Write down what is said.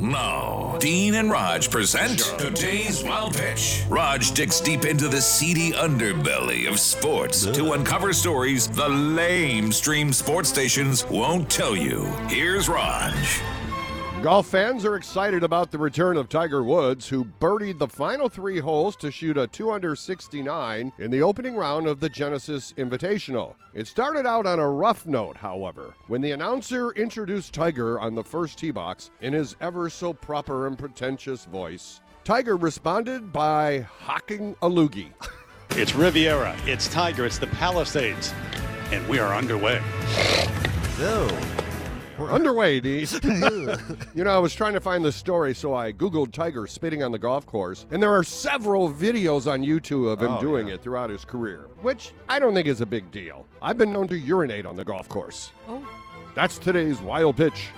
Now, Dean and Rog present today's Wild Pitch. Rog digs deep into the seedy underbelly of sports to uncover stories the lame stream sports stations won't tell you. Here's Rog. Golf fans are excited about the return of Tiger Woods, who birdied the final three holes to shoot a 2 under 69 in the opening round of the Genesis Invitational. It started out on a rough note, however, when the announcer introduced Tiger on the first tee box in his ever so proper and pretentious voice. Tiger responded by hocking a loogie. It's Riviera, it's Tiger, it's the Palisades, and we are underway. We're underway, D. you know, I was trying to find the story, so I Googled Tiger spitting on the golf course, and there are several videos on YouTube of him Oh, doing yeah. it throughout his career, which I don't think is a big deal. I've been known to urinate on the golf course. Oh. That's today's wild pitch.